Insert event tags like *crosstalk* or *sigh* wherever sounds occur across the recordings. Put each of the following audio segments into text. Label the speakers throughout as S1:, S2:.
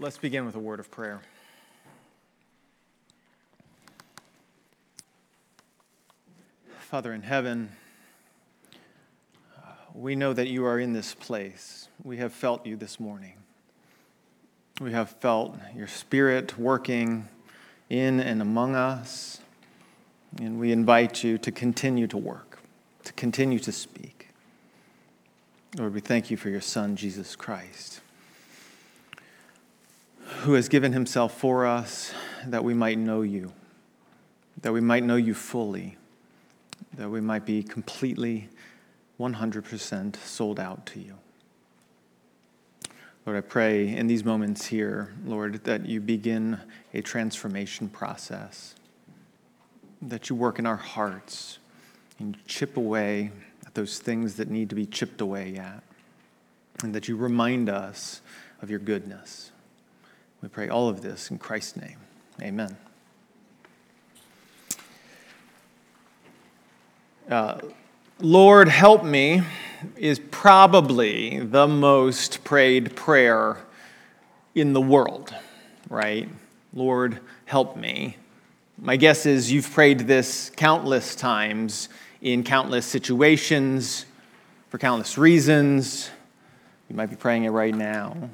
S1: Let's begin with a word of prayer. Father in heaven, we know that you are in this place. We have felt you this morning. We have felt your spirit working in and among us. And we invite you to continue to work, to continue to speak. Lord, we thank you for your Son, Jesus Christ, who has given himself for us that we might know you, that we might know you fully, that we might be completely 100% sold out to you. Lord, I pray in these moments here, Lord, that you begin a transformation process, that you work in our hearts and chip away at those things that need to be chipped away at, and that you remind us of your goodness. We pray all of this in Christ's name. Amen. Uh, Lord, help me is probably the most prayed prayer in the world, right? Lord, help me. My guess is you've prayed this countless times in countless situations for countless reasons. You might be praying it right now.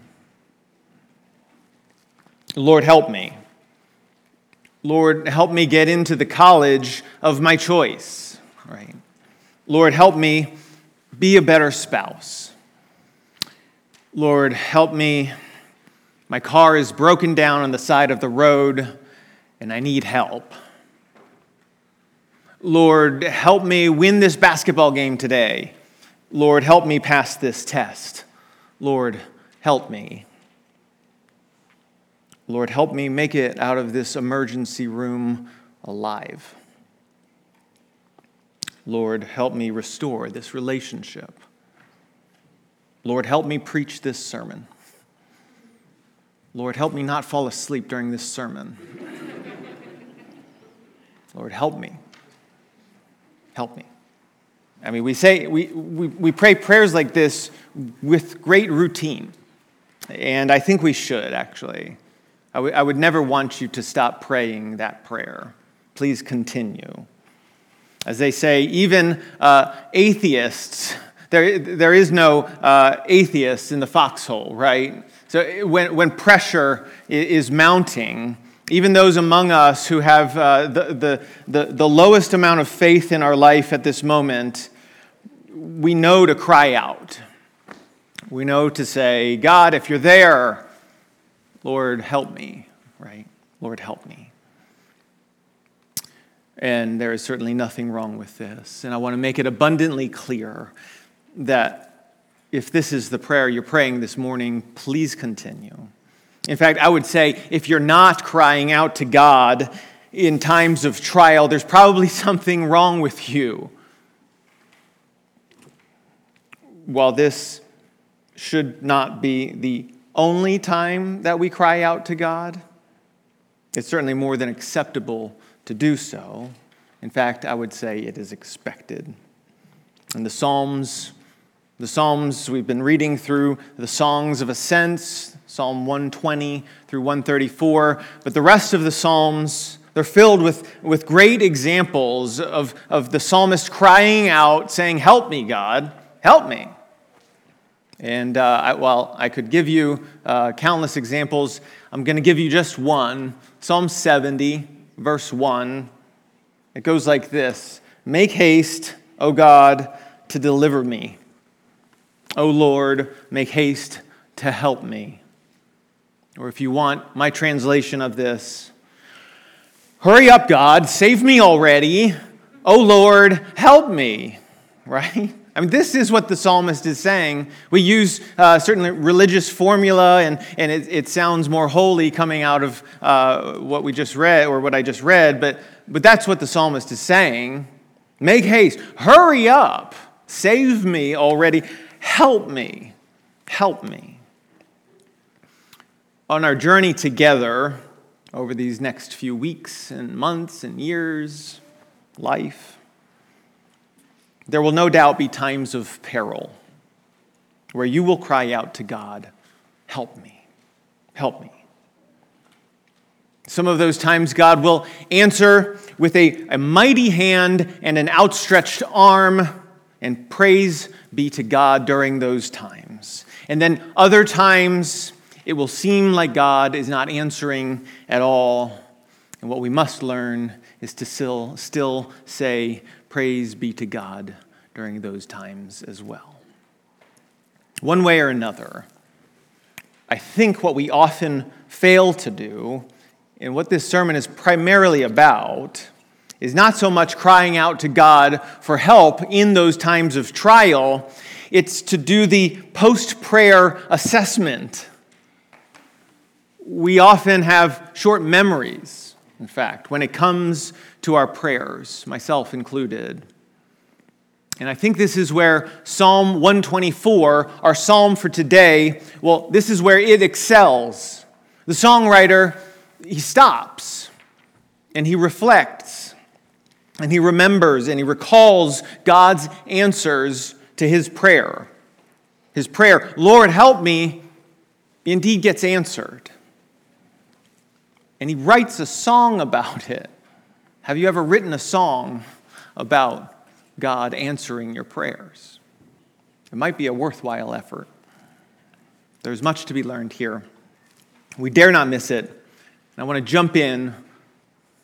S1: Lord, help me. Lord, help me get into the college of my choice, right? Lord, help me be a better spouse. Lord, help me. My car is broken down on the side of the road and I need help. Lord, help me win this basketball game today. Lord, help me pass this test. Lord, help me. Lord, help me make it out of this emergency room alive. Lord, help me restore this relationship. Lord, help me preach this sermon. Lord, help me not fall asleep during this sermon. Lord, help me. Help me. I mean, we say, we, we, we pray prayers like this with great routine. And I think we should, actually. I, w- I would never want you to stop praying that prayer. Please continue. As they say, even uh, atheists, there, there is no uh, atheists in the foxhole, right? So when, when pressure is mounting, even those among us who have uh, the, the, the, the lowest amount of faith in our life at this moment, we know to cry out. We know to say, God, if you're there, Lord, help me, right? Lord, help me. And there is certainly nothing wrong with this. And I want to make it abundantly clear that if this is the prayer you're praying this morning, please continue. In fact, I would say if you're not crying out to God in times of trial, there's probably *laughs* something wrong with you. While this should not be the only time that we cry out to God, it's certainly more than acceptable to do so. In fact, I would say it is expected. And the Psalms, the Psalms, we've been reading through the songs of ascents, Psalm 120 through 134, but the rest of the Psalms, they're filled with, with great examples of, of the psalmist crying out, saying, Help me, God, help me. And uh, I, while I could give you uh, countless examples, I'm going to give you just one Psalm 70, verse 1. It goes like this Make haste, O God, to deliver me. O Lord, make haste to help me. Or if you want my translation of this, hurry up, God, save me already. O Lord, help me. *laughs* Right? I mean, this is what the psalmist is saying. We use uh, certainly religious formula, and, and it, it, sounds more holy coming out of uh, what we just read or what I just read, but, but that's what the psalmist is saying. Make haste, hurry up, save me already, help me, help me. On our journey together over these next few weeks and months and years, life, there will no doubt be times of peril where you will cry out to God, Help me. help me. Some of those times, God will answer with a, a mighty hand and an outstretched arm, and praise be to God during those times. And then other times, it will seem like God is not answering at all. And what we must learn is to still, still say, Praise be to God during those times as well. One way or another, I think what we often fail to do, and what this sermon is primarily about, is not so much crying out to God for help in those times of trial, it's to do the post prayer assessment. We often have short memories, in fact, when it comes to our prayers, myself included. And I think this is where Psalm 124, our psalm for today, well, this is where it excels. The songwriter, he stops and he reflects and he remembers and he recalls God's answers to his prayer. His prayer, Lord, help me, indeed gets answered. And he writes a song about it. Have you ever written a song about God answering your prayers. It might be a worthwhile effort. There's much to be learned here. We dare not miss it. And I want to jump in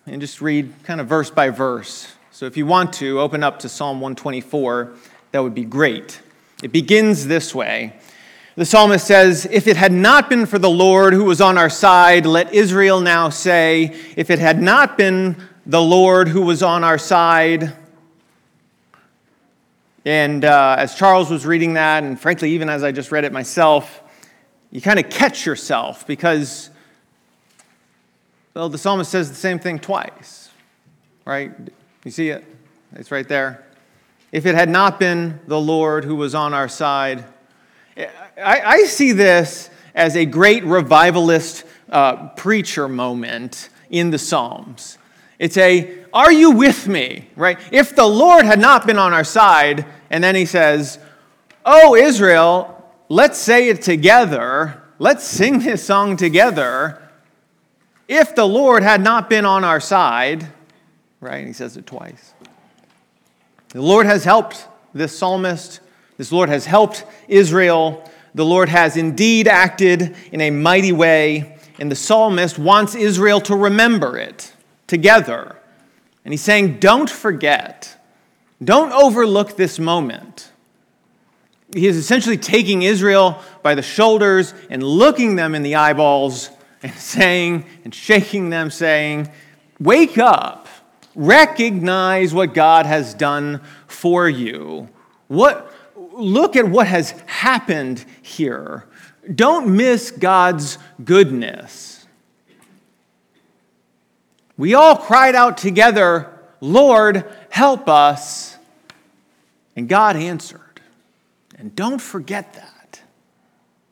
S1: and just read kind of verse by verse. So if you want to, open up to Psalm 124. That would be great. It begins this way. The psalmist says, If it had not been for the Lord who was on our side, let Israel now say, If it had not been the Lord who was on our side, and uh, as Charles was reading that, and frankly, even as I just read it myself, you kind of catch yourself because, well, the psalmist says the same thing twice, right? You see it? It's right there. If it had not been the Lord who was on our side, I, I see this as a great revivalist uh, preacher moment in the Psalms. It's a, are you with me? Right? If the Lord had not been on our side, and then he says, Oh, Israel, let's say it together. Let's sing this song together. If the Lord had not been on our side, right? And he says it twice. The Lord has helped this psalmist. This Lord has helped Israel. The Lord has indeed acted in a mighty way, and the psalmist wants Israel to remember it together. And he's saying, Don't forget, don't overlook this moment. He is essentially taking Israel by the shoulders and looking them in the eyeballs and *laughs* saying, and shaking them, saying, Wake up, recognize what God has done for you. What, look at what has happened here. Don't miss God's goodness. We all cried out together, Lord, help us. And God answered. And don't forget that.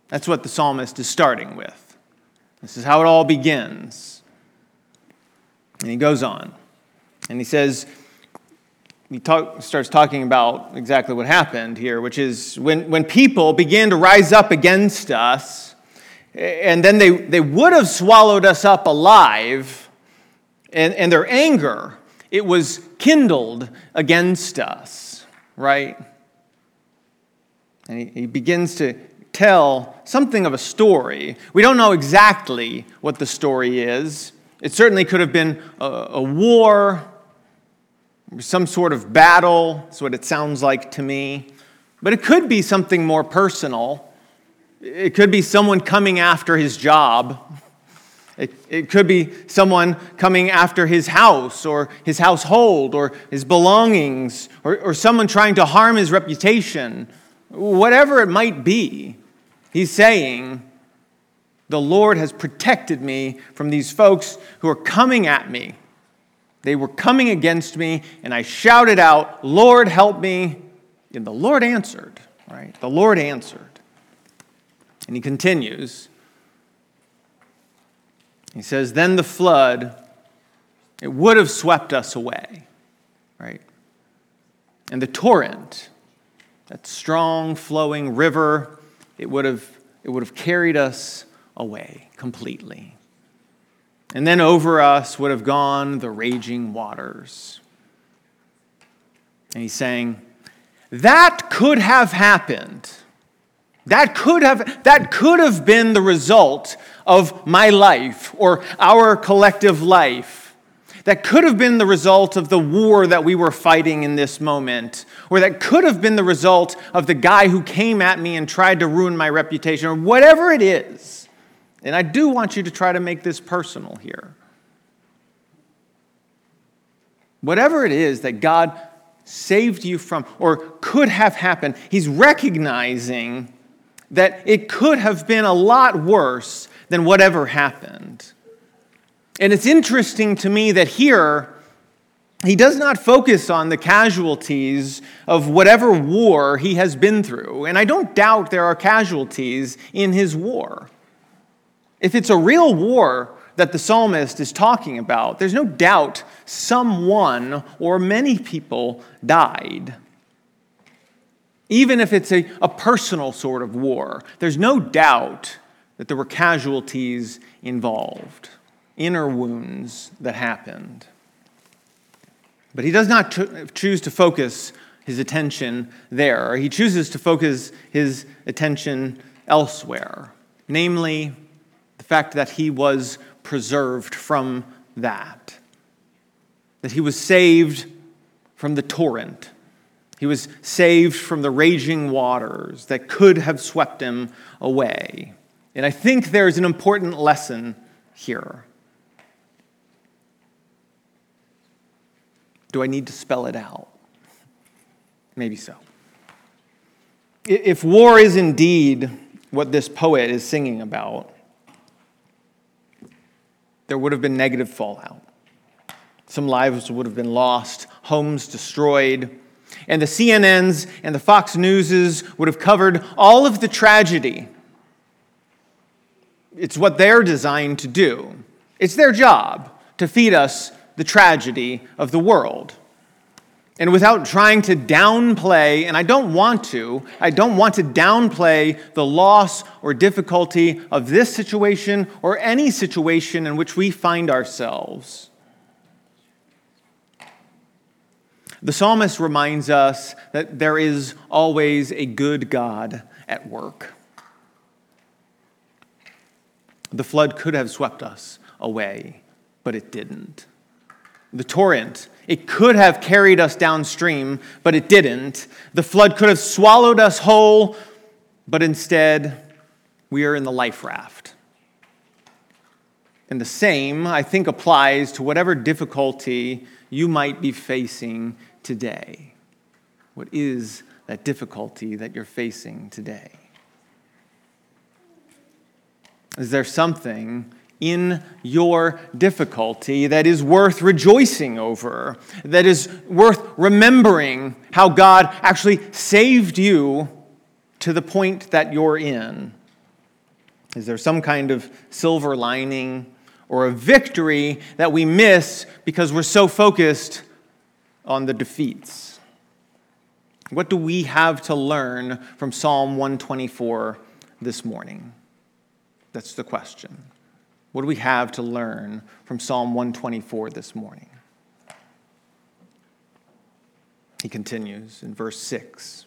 S1: That's what the psalmist is starting with. This is how it all begins. And he goes on. And he says, he talk, starts talking about exactly what happened here, which is when, when people began to rise up against us, and then they, they would have swallowed us up alive and, and their anger, it was kindled against us, right? And he, he begins to tell something of a story. We don't know exactly what the story is. It certainly could have been a, a war, some sort of battle. That's what it sounds like to me. But it could be something more personal. It could be someone coming after his job it, it could be someone coming after his house or his household or his belongings or, or someone trying to harm his reputation. Whatever it might be, he's saying, The Lord has protected me from these folks who are coming at me. They were coming against me, and I shouted out, Lord, help me. And the Lord answered, right? The Lord answered. And he continues he says, Then the flood, it would have swept us away, right? And the torrent, that strong flowing river, it would have, it would have carried us away completely. And then over us would have gone the raging waters. And he's saying, that could have happened. That could have, that could have been the result of my life or our collective life. That could have been the result of the war that we were fighting in this moment. Or that could have been the result of the guy who came at me and tried to ruin my reputation, or whatever it is. And I do want you to try to make this personal here. Whatever it is that God saved you from or could have happened, He's recognizing that it could have been a lot worse than whatever happened. And it's interesting to me that here, he does not focus on the casualties of whatever war he has been through. And I don't doubt there are casualties in his war. If it's a real war that the psalmist is talking about, there's no doubt someone or many people died. Even if it's a, a personal sort of war, there's no doubt that there were casualties involved, inner wounds that happened. But he does not choose to focus his attention there. He chooses to focus his attention elsewhere, namely fact that he was preserved from that, that he was saved from the torrent. He was saved from the raging waters that could have swept him away. And I think there's an important lesson here. Do I need to spell it out? Maybe so. If war is indeed what this poet is singing about, there would have been negative fallout. Some lives would have been lost, homes destroyed. And the CNNs and the Fox Newses would have covered all of the tragedy. It's what they're designed to do. It's their job to feed us the tragedy of the world and without trying to downplay, and I don't want to, I don't want to downplay the loss or difficulty of this situation or any situation in which we find ourselves. The psalmist reminds us that there is always a good God at work. The flood could have swept us away, but it didn't. The torrent it could have carried us downstream, but it didn't. The flood could have swallowed us whole, but instead, we are in the life raft. And the same, I think, applies to whatever difficulty you might be facing today. What is that difficulty that you're facing today? Is there something in your difficulty that is worth rejoicing over, that is worth remembering how God actually saved you to the point that you're in? Is there some kind of silver lining or a victory that we miss because we're so focused on the defeats? What do we have to learn from Psalm 124 this morning? That's the question. What do we have to learn from Psalm 124 this morning? He continues in verse 6.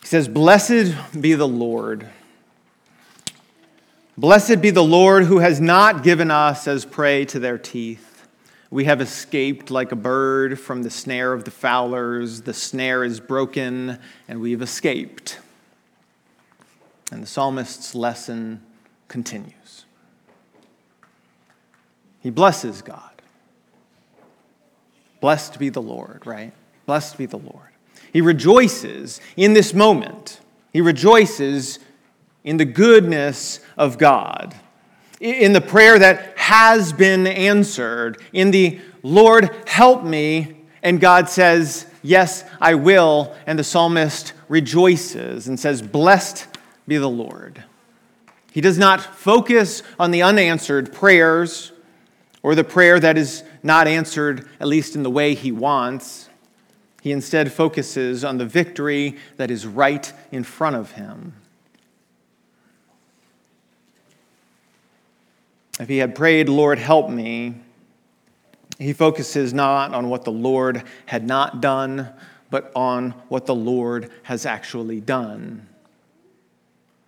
S1: He says, Blessed be the Lord. Blessed be the Lord who has not given us as prey to their teeth. We have escaped like a bird from the snare of the fowlers. The snare is broken, and we have escaped. And the psalmist's lesson continues. He blesses God. Blessed be the Lord, right? Blessed be the Lord. He rejoices in this moment. He rejoices in the goodness of God, in the prayer that has been answered, in the Lord, help me. And God says, Yes, I will. And the psalmist rejoices and says, Blessed be the Lord. He does not focus on the unanswered prayers or the prayer that is not answered, at least in the way he wants. He instead focuses on the victory that is right in front of him. if he had prayed, Lord, help me, he focuses not on what the Lord had not done, but on what the Lord has actually done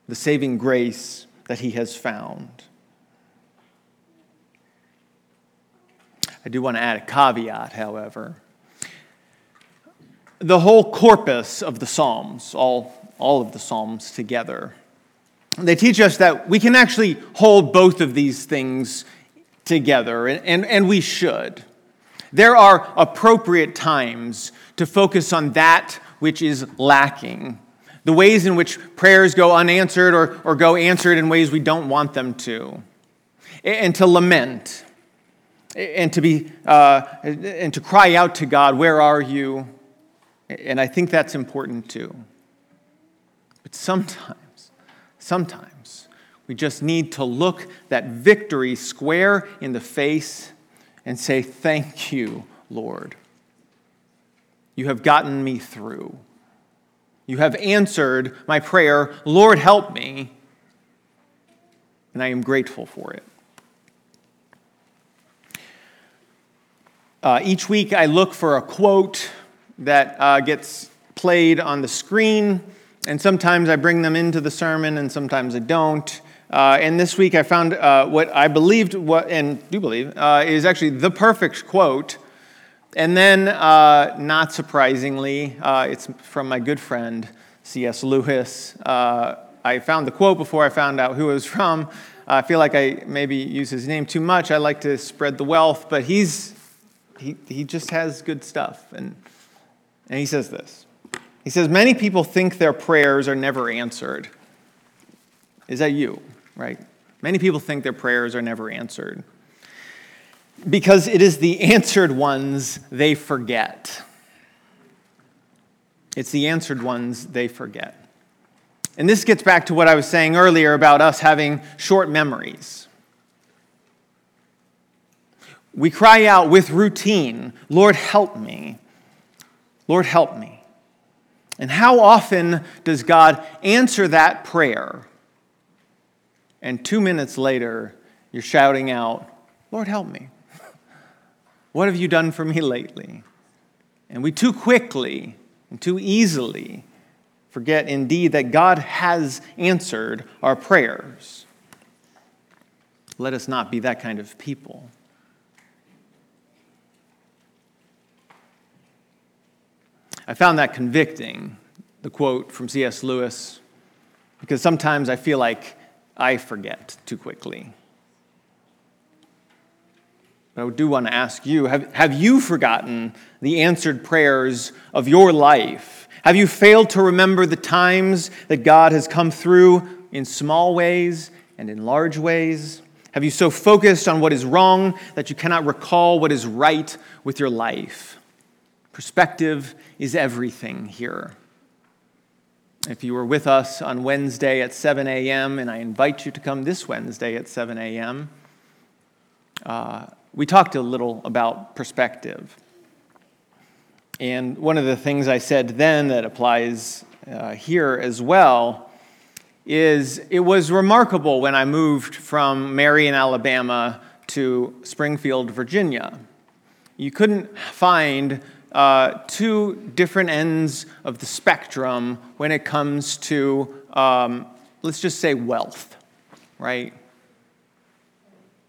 S1: the saving grace that he has found. I do want to add a caveat, however. The whole corpus of the Psalms, all, all of the Psalms together, they teach us that we can actually hold both of these things together, and, and, and we should. There are appropriate times to focus on that which is lacking, the ways in which prayers go unanswered or, or go answered in ways we don't want them to, and to lament, and to, be, uh, and to cry out to God, Where are you? And I think that's important too. But sometimes, sometimes, we just need to look that victory square in the face and say, Thank you, Lord. You have gotten me through. You have answered my prayer, Lord, help me. And I am grateful for it. Uh, each week, I look for a quote that uh, gets played on the screen, and sometimes I bring them into the sermon, and sometimes I don't. Uh, and this week I found uh, what I believed, what, and do believe, uh, is actually the perfect quote. And then, uh, not surprisingly, it's from my good friend C.S. Lewis. I found the quote before I found out who it was from. I feel like I maybe use his name too much. I like to spread the wealth, but he's, he, he just has good stuff. And, and he says this He says, Many people think their prayers are never answered. Is that you? right? Many people think their prayers are never answered because it is the answered ones they forget. It's the answered ones they forget. And this gets back to what I was saying earlier about us having short memories. We cry out with routine, Lord, help me. Lord, help me. And how often does God answer that prayer? and two minutes later, you're shouting out, Lord, help me. *laughs* What have you done for me lately? And we too quickly and too easily forget indeed that God has answered our prayers. Let us not be that kind of people. I found that convicting, the quote from C.S. Lewis, because sometimes I feel like I forget too quickly. But I do want to ask you have, have you forgotten the answered prayers of your life? Have you failed to remember the times that God has come through in small ways and in large ways? Have you so focused on what is wrong that you cannot recall what is right with your life? Perspective is everything here. If you were with us on Wednesday at 7 a.m., and I invite you to come this Wednesday at 7 a.m., uh, we talked a little about perspective. And one of the things I said then that applies uh, here as well is it was remarkable when I moved from Marion, Alabama to Springfield, Virginia. You couldn't find uh, two different ends of the spectrum when it comes to, um, let's just say, wealth, right?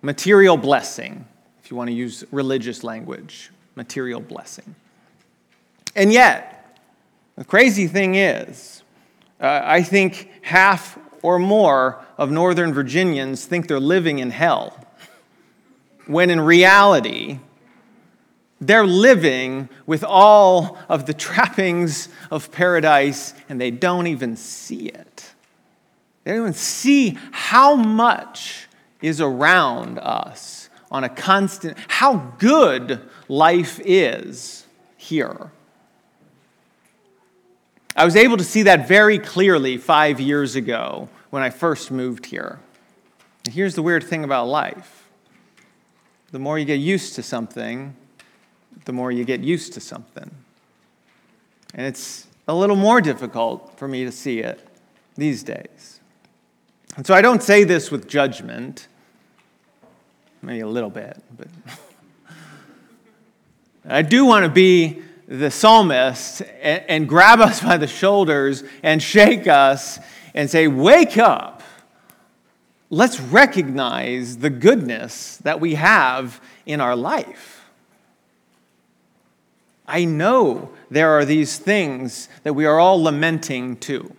S1: Material blessing, if you want to use religious language, material blessing. And yet, the crazy thing is, uh, I think half or more of Northern Virginians think they're living in hell, when in reality, they're living with all of the trappings of paradise and they don't even see it. They don't even see how much is around us on a constant, how good life is here. I was able to see that very clearly five years ago when I first moved here. And here's the weird thing about life the more you get used to something, the more you get used to something. And it's a little more difficult for me to see it these days. And so I don't say this with judgment. maybe a little bit, but *laughs* I do want to be the psalmist and, and grab us by the shoulders and shake us and say, Wake up. Let's recognize the goodness that we have in our life. I know there are these things that we are all lamenting too.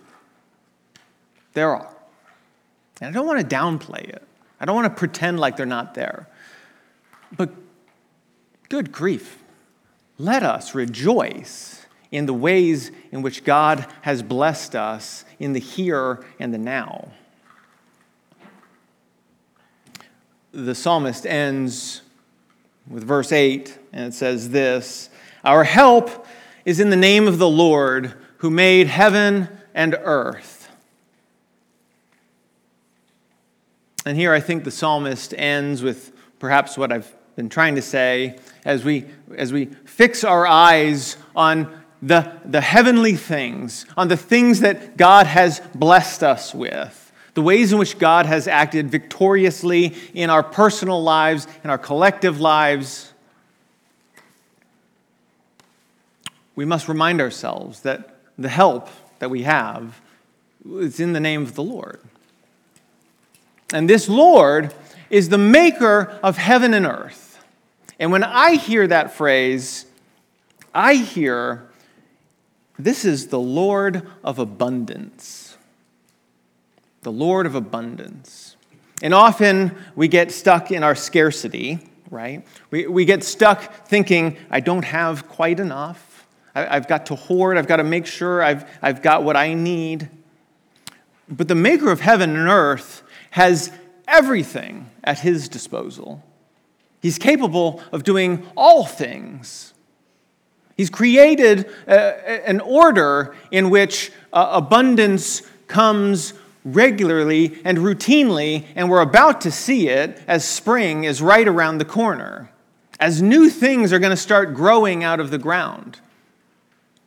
S1: There are. And I don't want to downplay it. I don't want to pretend like they're not there. But good grief, let us rejoice in the ways in which God has blessed us in the here and the now. The psalmist ends with verse 8, and it says this Our help is in the name of the Lord who made heaven and earth. And here I think the psalmist ends with perhaps what I've been trying to say as we, as we fix our eyes on the, the heavenly things, on the things that God has blessed us with, the ways in which God has acted victoriously in our personal lives, in our collective lives. We must remind ourselves that the help that we have is in the name of the Lord. And this Lord is the maker of heaven and earth. And when I hear that phrase, I hear this is the Lord of abundance. The Lord of abundance. And often we get stuck in our scarcity, right? We, we get stuck thinking, I don't have quite enough. I, I've got to hoard, I've got to make sure I've, I've got what I need. But the maker of heaven and earth has everything at his disposal. He's capable of doing all things. He's created a, uh, an order in which uh, abundance comes regularly and routinely, and we're about to see it as spring is right around the corner, as new things are going to start growing out of the ground.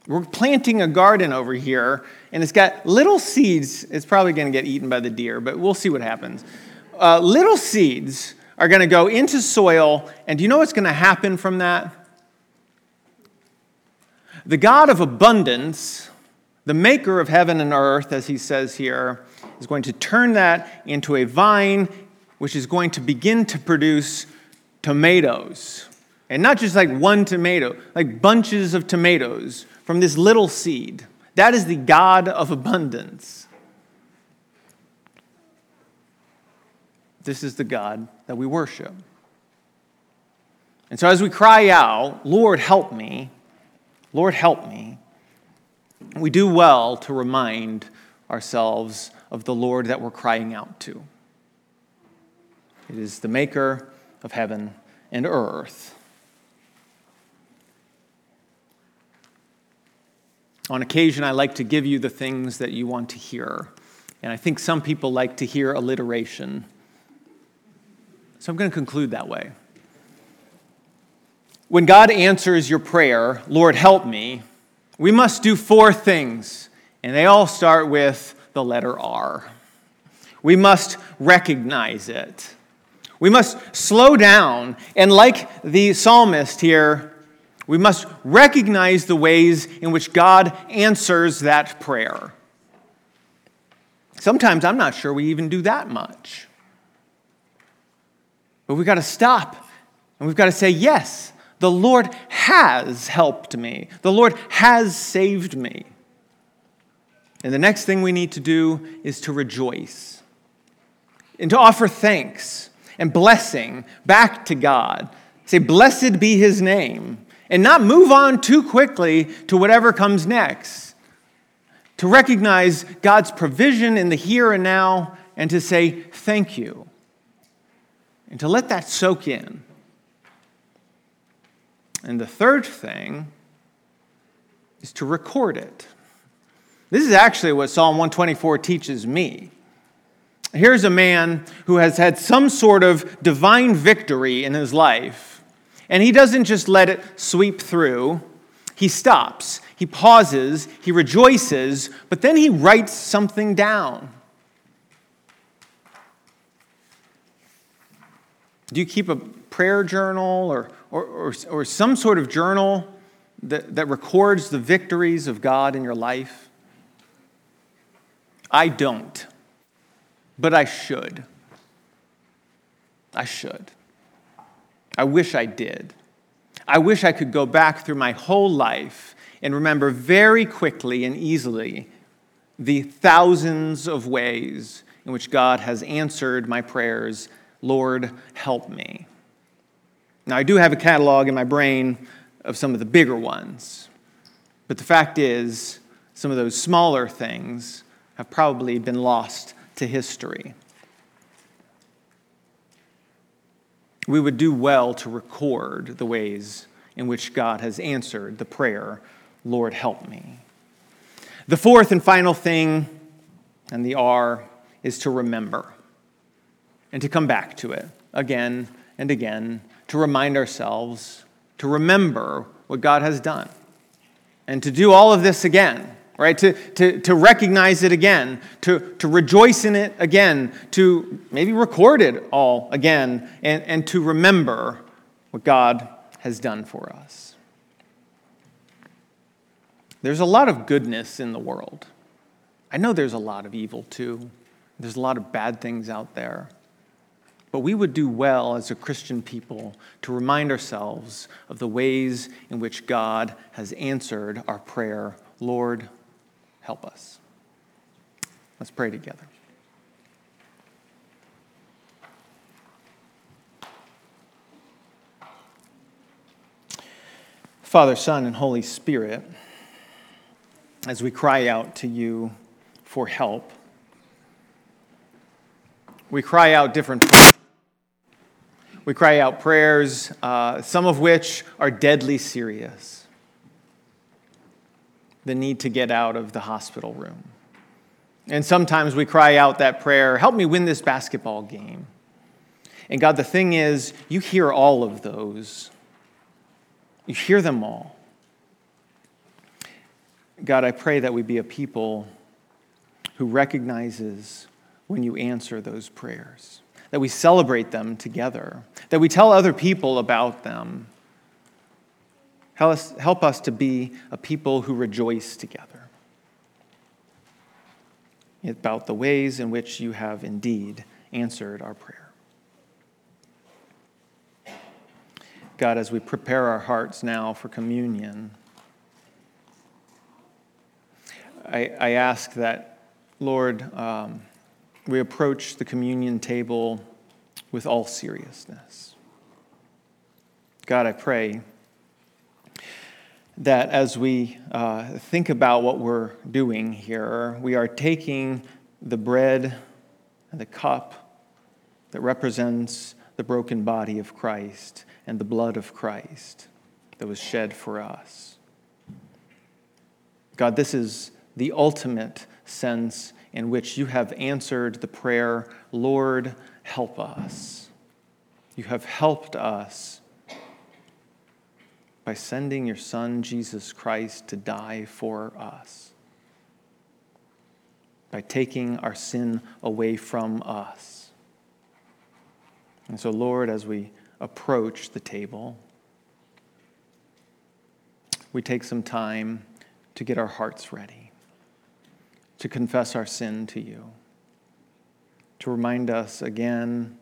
S1: We're planting a garden over here, and it's got little seeds. It's probably going to get eaten by the deer, but we'll see what happens. Uh, little seeds are going to go into soil, and do you know what's going to happen from that? The God of abundance, the maker of heaven and earth, as he says here, is going to turn that into a vine which is going to begin to produce tomatoes. And not just like one tomato, like bunches of tomatoes from this little seed. That is the God of abundance. This is the God that we worship. And so as we cry out, Lord, help me, Lord, help me, we do well to remind ourselves of the Lord that we're crying out to. It is the maker of heaven and earth. On occasion, I like to give you the things that you want to hear. And I think some people like to hear alliteration. So I'm going to conclude that way. When God answers your prayer, Lord, help me, we must do four things. And they all start with the letter R. We must recognize it. We must slow down. And like the psalmist here, we must recognize the ways in which God answers that prayer. Sometimes I'm not sure we even do that much. But we've got to stop and we've got to say, Yes, the Lord has helped me, the Lord has saved me. And the next thing we need to do is to rejoice and to offer thanks and blessing back to God. Say, Blessed be his name and not move on too quickly to whatever comes next. To recognize God's provision in the here and now and to say thank you. And to let that soak in. And the third thing is to record it. This is actually what Psalm 124 teaches me. Here's a man who has had some sort of divine victory in his life and he doesn't just let it sweep through, he stops, he pauses, he rejoices, but then he writes something down. Do you keep a prayer journal or, or, or, or some sort of journal that, that records the victories of God in your life? I don't, but I should. I should. I wish I did. I wish I could go back through my whole life and remember very quickly and easily the thousands of ways in which God has answered my prayers Lord, help me. Now, I do have a catalog in my brain of some of the bigger ones, but the fact is, some of those smaller things have probably been lost to history. We would do well to record the ways in which God has answered the prayer, Lord, help me. The fourth and final thing, and the R, is to remember and to come back to it again and again, to remind ourselves, to remember what God has done, and to do all of this again, right? To, to, to recognize it again, to, to rejoice in it again, to maybe record it all again, and, and to remember what God has done for us. There's a lot of goodness in the world. I know there's a lot of evil too. There's a lot of bad things out there. But we would do well as a Christian people to remind ourselves of the ways in which God has answered our prayer Lord, help us. Let's pray together. Father, Son, and Holy Spirit, as we cry out to you for help, we cry out different we cry out prayers, uh, some of which are deadly serious. The need to get out of the hospital room. And sometimes we cry out that prayer, help me win this basketball game. And God, the thing is, you hear all of those. You hear them all. God, I pray that we be a people who recognizes when you answer those prayers that we celebrate them together, that we tell other people about them. Help us, help us to be a people who rejoice together about the ways in which you have indeed answered our prayer. God, as we prepare our hearts now for communion, I, I ask that, Lord, um, we approach the communion table with all seriousness. God, I pray that as we uh, think about what we're doing here, we are taking the bread and the cup that represents the broken body of Christ and the blood of Christ that was shed for us. God, this is the ultimate sense in which you have answered the prayer, Lord, help us. You have helped us by sending your Son, Jesus Christ, to die for us, by taking our sin away from us. And so, Lord, as we approach the table, we take some time to get our hearts ready to confess our sin to you, to remind us again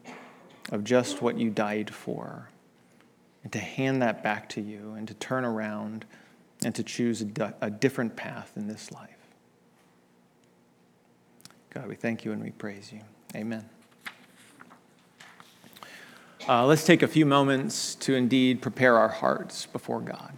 S1: of just what you died for, and to hand that back to you, and to turn around and to choose a, a different path in this life. God, we thank you and we praise you. Amen. Uh, let's take a few moments to indeed prepare our hearts before God.